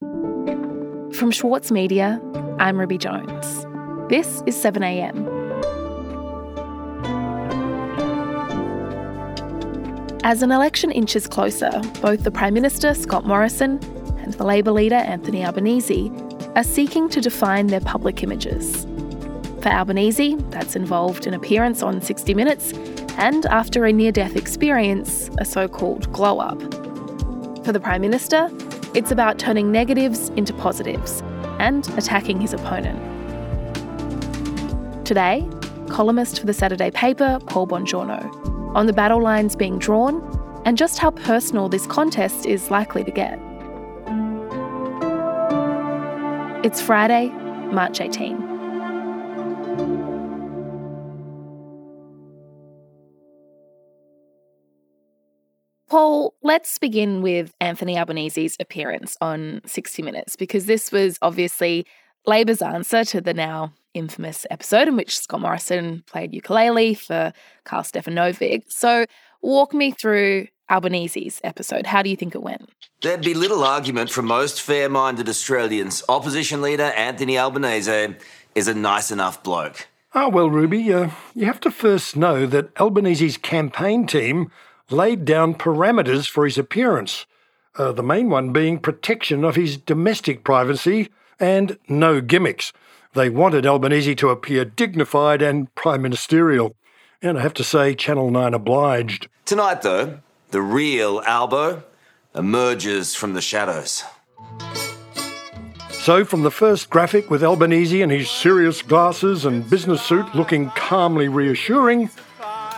From Schwartz Media, I'm Ruby Jones. This is 7am. As an election inches closer, both the Prime Minister, Scott Morrison, and the Labor leader, Anthony Albanese, are seeking to define their public images. For Albanese, that's involved an appearance on 60 Minutes and, after a near death experience, a so called glow up. For the Prime Minister, it's about turning negatives into positives and attacking his opponent. Today, columnist for the Saturday paper, Paul Bongiorno, on the battle lines being drawn and just how personal this contest is likely to get. It's Friday, March 18. Paul, let's begin with Anthony Albanese's appearance on 60 Minutes because this was obviously Labor's answer to the now infamous episode in which Scott Morrison played ukulele for Karl Stefanovic. So, walk me through Albanese's episode. How do you think it went? There'd be little argument from most fair minded Australians. Opposition leader Anthony Albanese is a nice enough bloke. Ah, well, Ruby, uh, you have to first know that Albanese's campaign team laid down parameters for his appearance, uh, the main one being protection of his domestic privacy and no gimmicks. They wanted Albanese to appear dignified and prime ministerial. And I have to say, Channel 9 obliged. Tonight, though, the real Albo emerges from the shadows. So, from the first graphic with Albanese in his serious glasses and business suit looking calmly reassuring,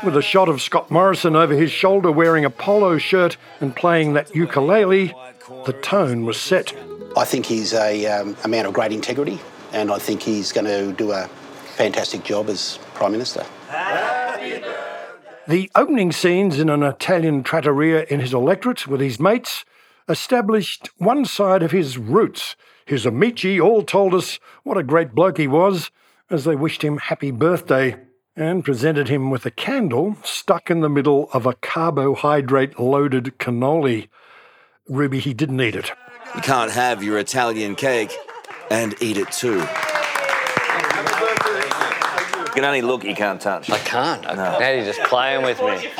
with a shot of Scott Morrison over his shoulder wearing a polo shirt and playing that ukulele, the tone was set. I think he's a, um, a man of great integrity and I think he's going to do a fantastic job as Prime Minister. The opening scenes in an Italian trattoria in his electorate with his mates established one side of his roots. His amici all told us what a great bloke he was as they wished him happy birthday and presented him with a candle stuck in the middle of a carbohydrate loaded cannoli. Ruby, he didn't eat it. You can't have your Italian cake and eat it too. You can only look, you can't touch. I can't. No. Now you're just playing with me.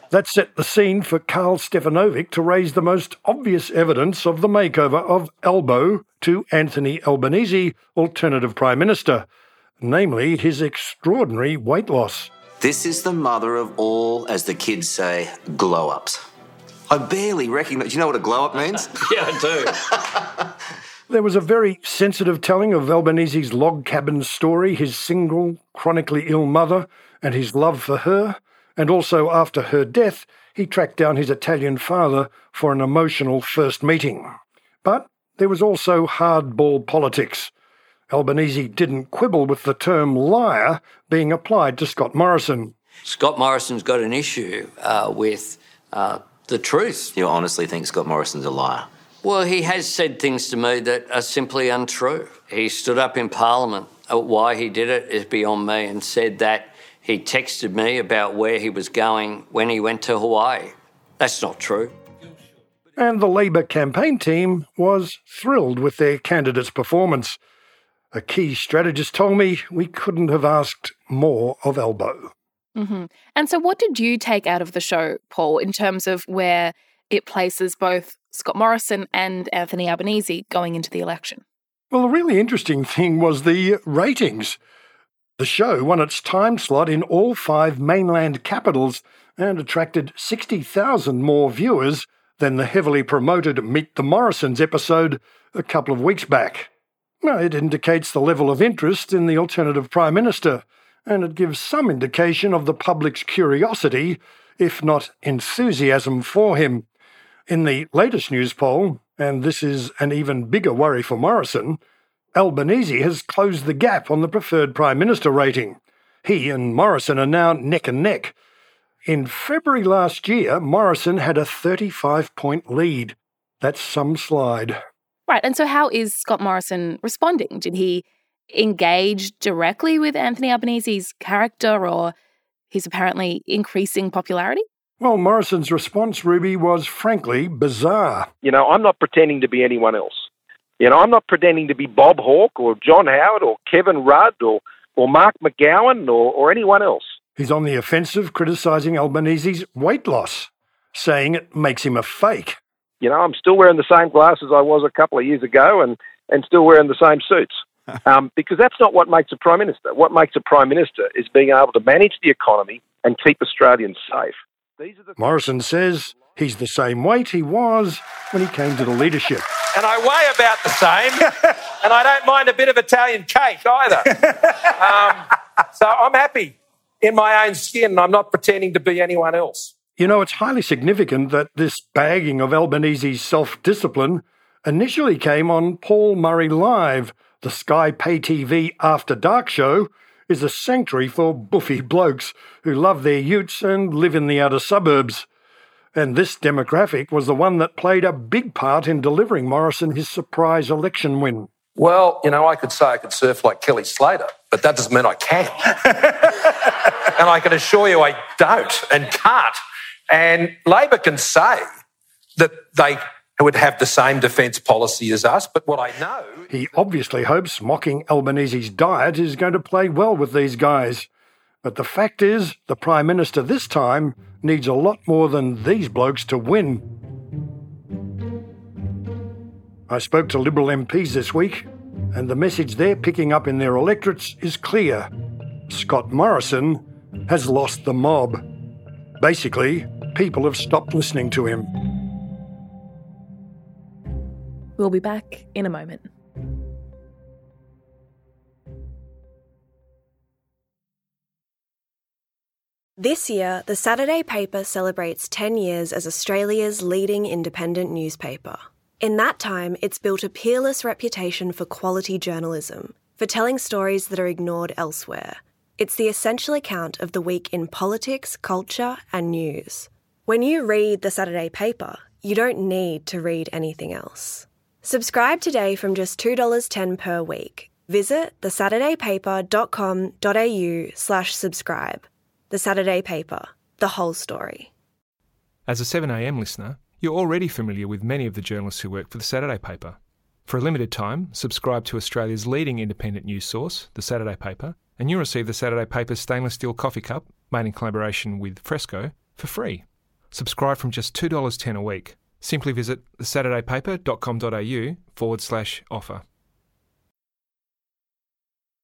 that set the scene for Karl Stefanovic to raise the most obvious evidence of the makeover of Albo to Anthony Albanese, alternative Prime Minister, namely his extraordinary weight loss. This is the mother of all, as the kids say, glow ups. I barely recognise. Do you know what a glow up means? yeah, I do. There was a very sensitive telling of Albanese's log cabin story, his single, chronically ill mother, and his love for her, and also after her death, he tracked down his Italian father for an emotional first meeting. But there was also hardball politics. Albanese didn't quibble with the term liar being applied to Scott Morrison. Scott Morrison's got an issue uh, with uh, the truth. You honestly think Scott Morrison's a liar? Well, he has said things to me that are simply untrue. He stood up in Parliament. Uh, why he did it is beyond me and said that he texted me about where he was going when he went to Hawaii. That's not true. And the Labor campaign team was thrilled with their candidate's performance. A key strategist told me we couldn't have asked more of Albo. Mm-hmm. And so, what did you take out of the show, Paul, in terms of where it places both Scott Morrison and Anthony Albanese going into the election. Well, the really interesting thing was the ratings. The show won its time slot in all five mainland capitals and attracted 60,000 more viewers than the heavily promoted Meet the Morrisons episode a couple of weeks back. It indicates the level of interest in the alternative Prime Minister, and it gives some indication of the public's curiosity, if not enthusiasm, for him. In the latest Newspoll, and this is an even bigger worry for Morrison, Albanese has closed the gap on the preferred Prime Minister rating. He and Morrison are now neck and neck. In February last year, Morrison had a 35 point lead. That's some slide. Right. And so, how is Scott Morrison responding? Did he engage directly with Anthony Albanese's character or his apparently increasing popularity? Well, Morrison's response, Ruby, was frankly bizarre. You know, I'm not pretending to be anyone else. You know, I'm not pretending to be Bob Hawke or John Howard or Kevin Rudd or, or Mark McGowan or, or anyone else. He's on the offensive criticising Albanese's weight loss, saying it makes him a fake. You know, I'm still wearing the same glasses I was a couple of years ago and, and still wearing the same suits. Um, because that's not what makes a Prime Minister. What makes a Prime Minister is being able to manage the economy and keep Australians safe. Morrison says he's the same weight he was when he came to the leadership. And I weigh about the same, and I don't mind a bit of Italian cake either. Um, so I'm happy in my own skin, and I'm not pretending to be anyone else. You know, it's highly significant that this bagging of Albanese's self discipline initially came on Paul Murray Live, the Sky Pay TV After Dark show, is a sanctuary for buffy blokes who love their utes and live in the outer suburbs. And this demographic was the one that played a big part in delivering Morrison his surprise election win. Well, you know, I could say I could surf like Kelly Slater, but that doesn't mean I can. and I can assure you I don't and can't. And Labor can say that they would have the same defence policy as us, but what I know. He obviously hopes mocking Albanese's diet is going to play well with these guys. But the fact is, the Prime Minister this time needs a lot more than these blokes to win. I spoke to Liberal MPs this week, and the message they're picking up in their electorates is clear Scott Morrison has lost the mob. Basically, people have stopped listening to him. We'll be back in a moment. This year, the Saturday paper celebrates 10 years as Australia's leading independent newspaper. In that time, it's built a peerless reputation for quality journalism, for telling stories that are ignored elsewhere. It's the essential account of the week in politics, culture, and news. When you read the Saturday paper, you don't need to read anything else. Subscribe today from just $2.10 per week. Visit thesaturdaypaper.com.au slash subscribe. The Saturday Paper, the whole story. As a 7am listener, you're already familiar with many of the journalists who work for the Saturday Paper. For a limited time, subscribe to Australia's leading independent news source, the Saturday Paper, and you'll receive the Saturday Paper's stainless steel coffee cup, made in collaboration with Fresco, for free. Subscribe from just $2.10 a week. Simply visit thesaturdaypaper.com.au forward slash offer.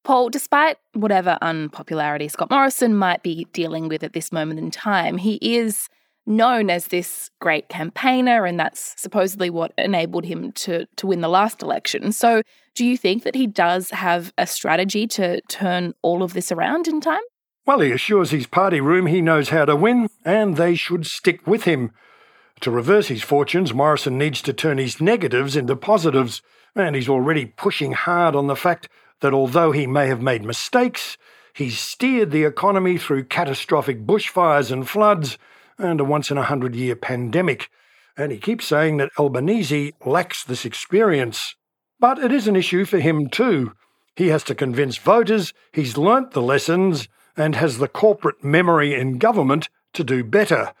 Paul, despite whatever unpopularity Scott Morrison might be dealing with at this moment in time, he is known as this great campaigner, and that's supposedly what enabled him to, to win the last election. So, do you think that he does have a strategy to turn all of this around in time? Well, he assures his party room he knows how to win, and they should stick with him. To reverse his fortunes, Morrison needs to turn his negatives into positives, and he's already pushing hard on the fact that although he may have made mistakes, he's steered the economy through catastrophic bushfires and floods and a once in a hundred year pandemic. And he keeps saying that Albanese lacks this experience. But it is an issue for him too. He has to convince voters he's learnt the lessons and has the corporate memory in government to do better.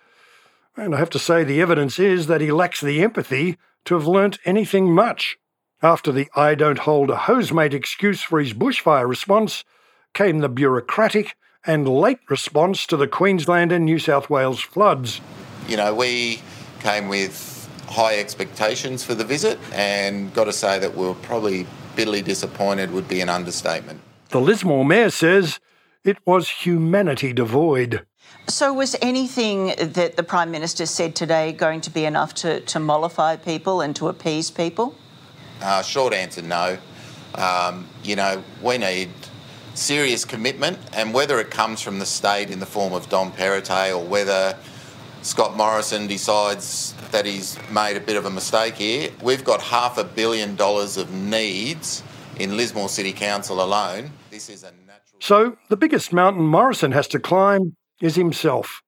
And I have to say, the evidence is that he lacks the empathy to have learnt anything much. After the I don't hold a hosemate excuse for his bushfire response, came the bureaucratic and late response to the Queensland and New South Wales floods. You know, we came with high expectations for the visit and got to say that we were probably bitterly disappointed would be an understatement. The Lismore Mayor says it was humanity devoid. So, was anything that the Prime Minister said today going to be enough to, to mollify people and to appease people? Uh, short answer no. Um, you know, we need serious commitment, and whether it comes from the state in the form of Dom Perrottet or whether Scott Morrison decides that he's made a bit of a mistake here, we've got half a billion dollars of needs in Lismore City Council alone. This is a natural. So, the biggest mountain Morrison has to climb is himself.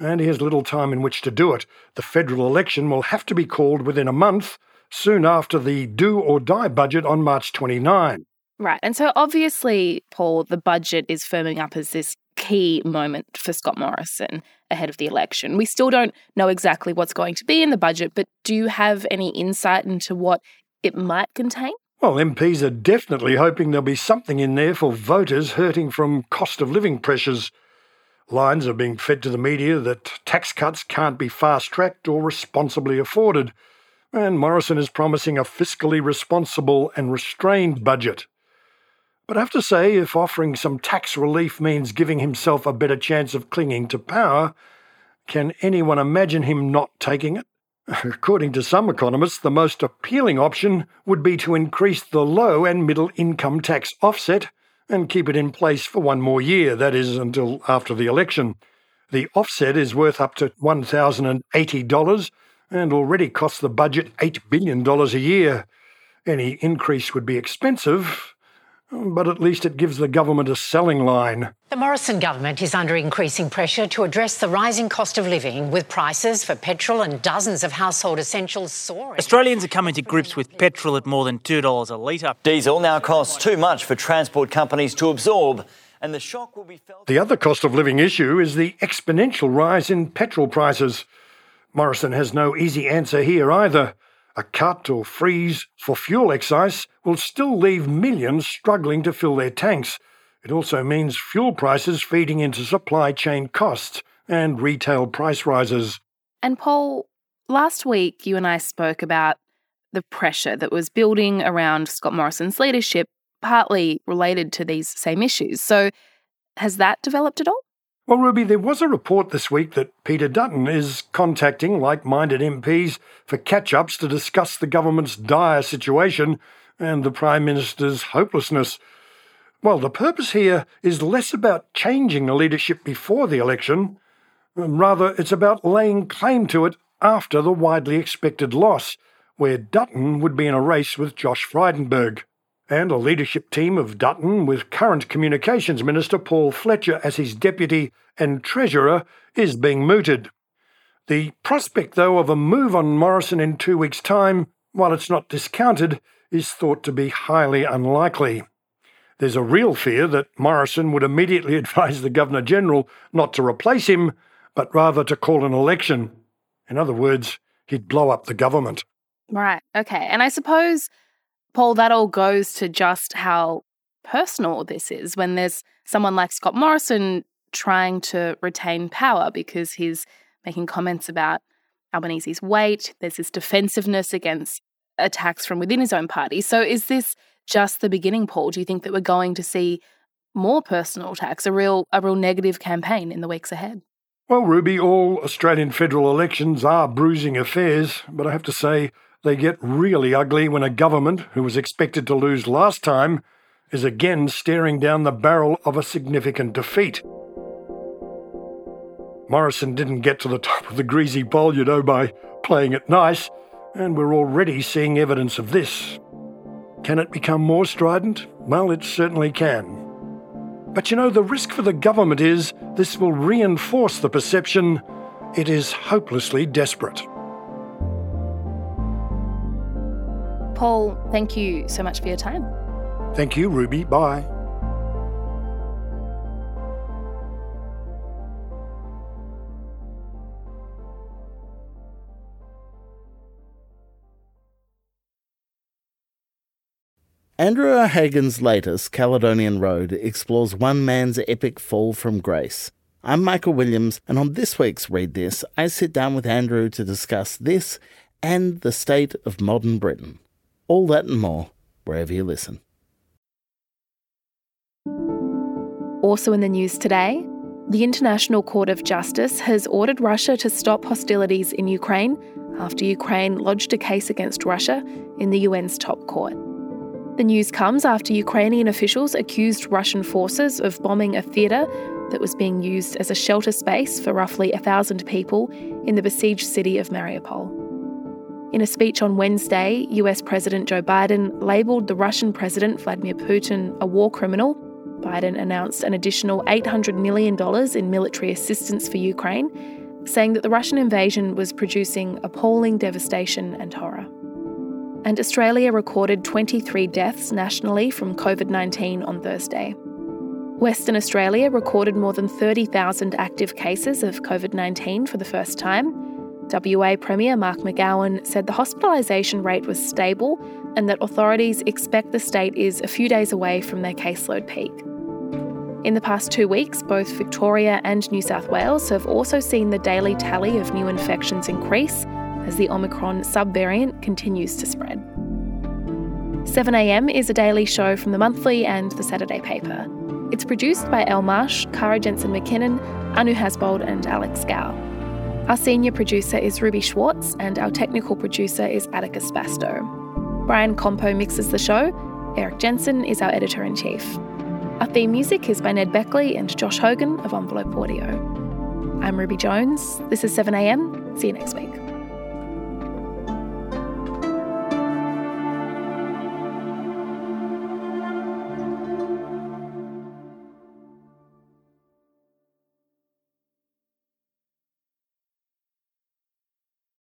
And he has little time in which to do it. The federal election will have to be called within a month, soon after the do or die budget on March 29. Right. And so obviously, Paul, the budget is firming up as this key moment for Scott Morrison ahead of the election. We still don't know exactly what's going to be in the budget, but do you have any insight into what it might contain? Well, MPs are definitely hoping there'll be something in there for voters hurting from cost of living pressures. Lines are being fed to the media that tax cuts can't be fast tracked or responsibly afforded, and Morrison is promising a fiscally responsible and restrained budget. But I have to say, if offering some tax relief means giving himself a better chance of clinging to power, can anyone imagine him not taking it? According to some economists, the most appealing option would be to increase the low and middle income tax offset and keep it in place for one more year, that is, until after the election. The offset is worth up to $1,080 and already costs the budget $8 billion a year. Any increase would be expensive, but at least it gives the government a selling line. The Morrison government is under increasing pressure to address the rising cost of living, with prices for petrol and dozens of household essentials soaring. Australians are coming to grips with petrol at more than $2 a litre. Diesel now costs too much for transport companies to absorb. And the shock will be felt. The other cost of living issue is the exponential rise in petrol prices. Morrison has no easy answer here either. A cut or freeze for fuel excise will still leave millions struggling to fill their tanks. It also means fuel prices feeding into supply chain costs and retail price rises. And Paul, last week you and I spoke about the pressure that was building around Scott Morrison's leadership, partly related to these same issues. So, has that developed at all? Well, Ruby, there was a report this week that Peter Dutton is contacting like minded MPs for catch ups to discuss the government's dire situation and the Prime Minister's hopelessness. Well, the purpose here is less about changing the leadership before the election, rather, it's about laying claim to it after the widely expected loss, where Dutton would be in a race with Josh Frydenberg and a leadership team of Dutton with current Communications Minister Paul Fletcher as his deputy and treasurer is being mooted. The prospect, though, of a move on Morrison in two weeks' time, while it's not discounted, is thought to be highly unlikely. There's a real fear that Morrison would immediately advise the Governor General not to replace him, but rather to call an election. In other words, he'd blow up the government. Right, okay. And I suppose Paul, that all goes to just how personal this is when there's someone like Scott Morrison trying to retain power because he's making comments about Albanese's weight. There's this defensiveness against attacks from within his own party. So is this just the beginning, Paul? Do you think that we're going to see more personal attacks, a real a real negative campaign in the weeks ahead? Well, Ruby, all Australian federal elections are bruising affairs, but I have to say they get really ugly when a government, who was expected to lose last time, is again staring down the barrel of a significant defeat. Morrison didn't get to the top of the greasy bowl, you know, by playing it nice, and we're already seeing evidence of this. Can it become more strident? Well, it certainly can. But you know, the risk for the government is this will reinforce the perception it is hopelessly desperate. Paul, thank you so much for your time. Thank you, Ruby. Bye. Andrew O'Hagan's latest, Caledonian Road, explores one man's epic fall from grace. I'm Michael Williams, and on this week's Read This, I sit down with Andrew to discuss this and the state of modern Britain. All that and more, wherever you listen. Also in the news today, the International Court of Justice has ordered Russia to stop hostilities in Ukraine after Ukraine lodged a case against Russia in the UN's top court. The news comes after Ukrainian officials accused Russian forces of bombing a theatre that was being used as a shelter space for roughly a thousand people in the besieged city of Mariupol. In a speech on Wednesday, US President Joe Biden labelled the Russian President Vladimir Putin a war criminal. Biden announced an additional $800 million in military assistance for Ukraine, saying that the Russian invasion was producing appalling devastation and horror. And Australia recorded 23 deaths nationally from COVID 19 on Thursday. Western Australia recorded more than 30,000 active cases of COVID 19 for the first time, WA Premier Mark McGowan said the hospitalisation rate was stable, and that authorities expect the state is a few days away from their caseload peak. In the past two weeks, both Victoria and New South Wales have also seen the daily tally of new infections increase as the Omicron subvariant continues to spread. 7am is a daily show from the monthly and the Saturday paper. It's produced by Elle Marsh, Kara Jensen McKinnon, Anu Hasbold, and Alex Gow. Our senior producer is Ruby Schwartz, and our technical producer is Atticus Bastow. Brian Campeau mixes the show. Erik Jensen is our editor in chief. Our theme music is by Ned Beckley and Josh Hogan of Envelope Audio. I'm Ruby Jones. This is 7am. See you next week.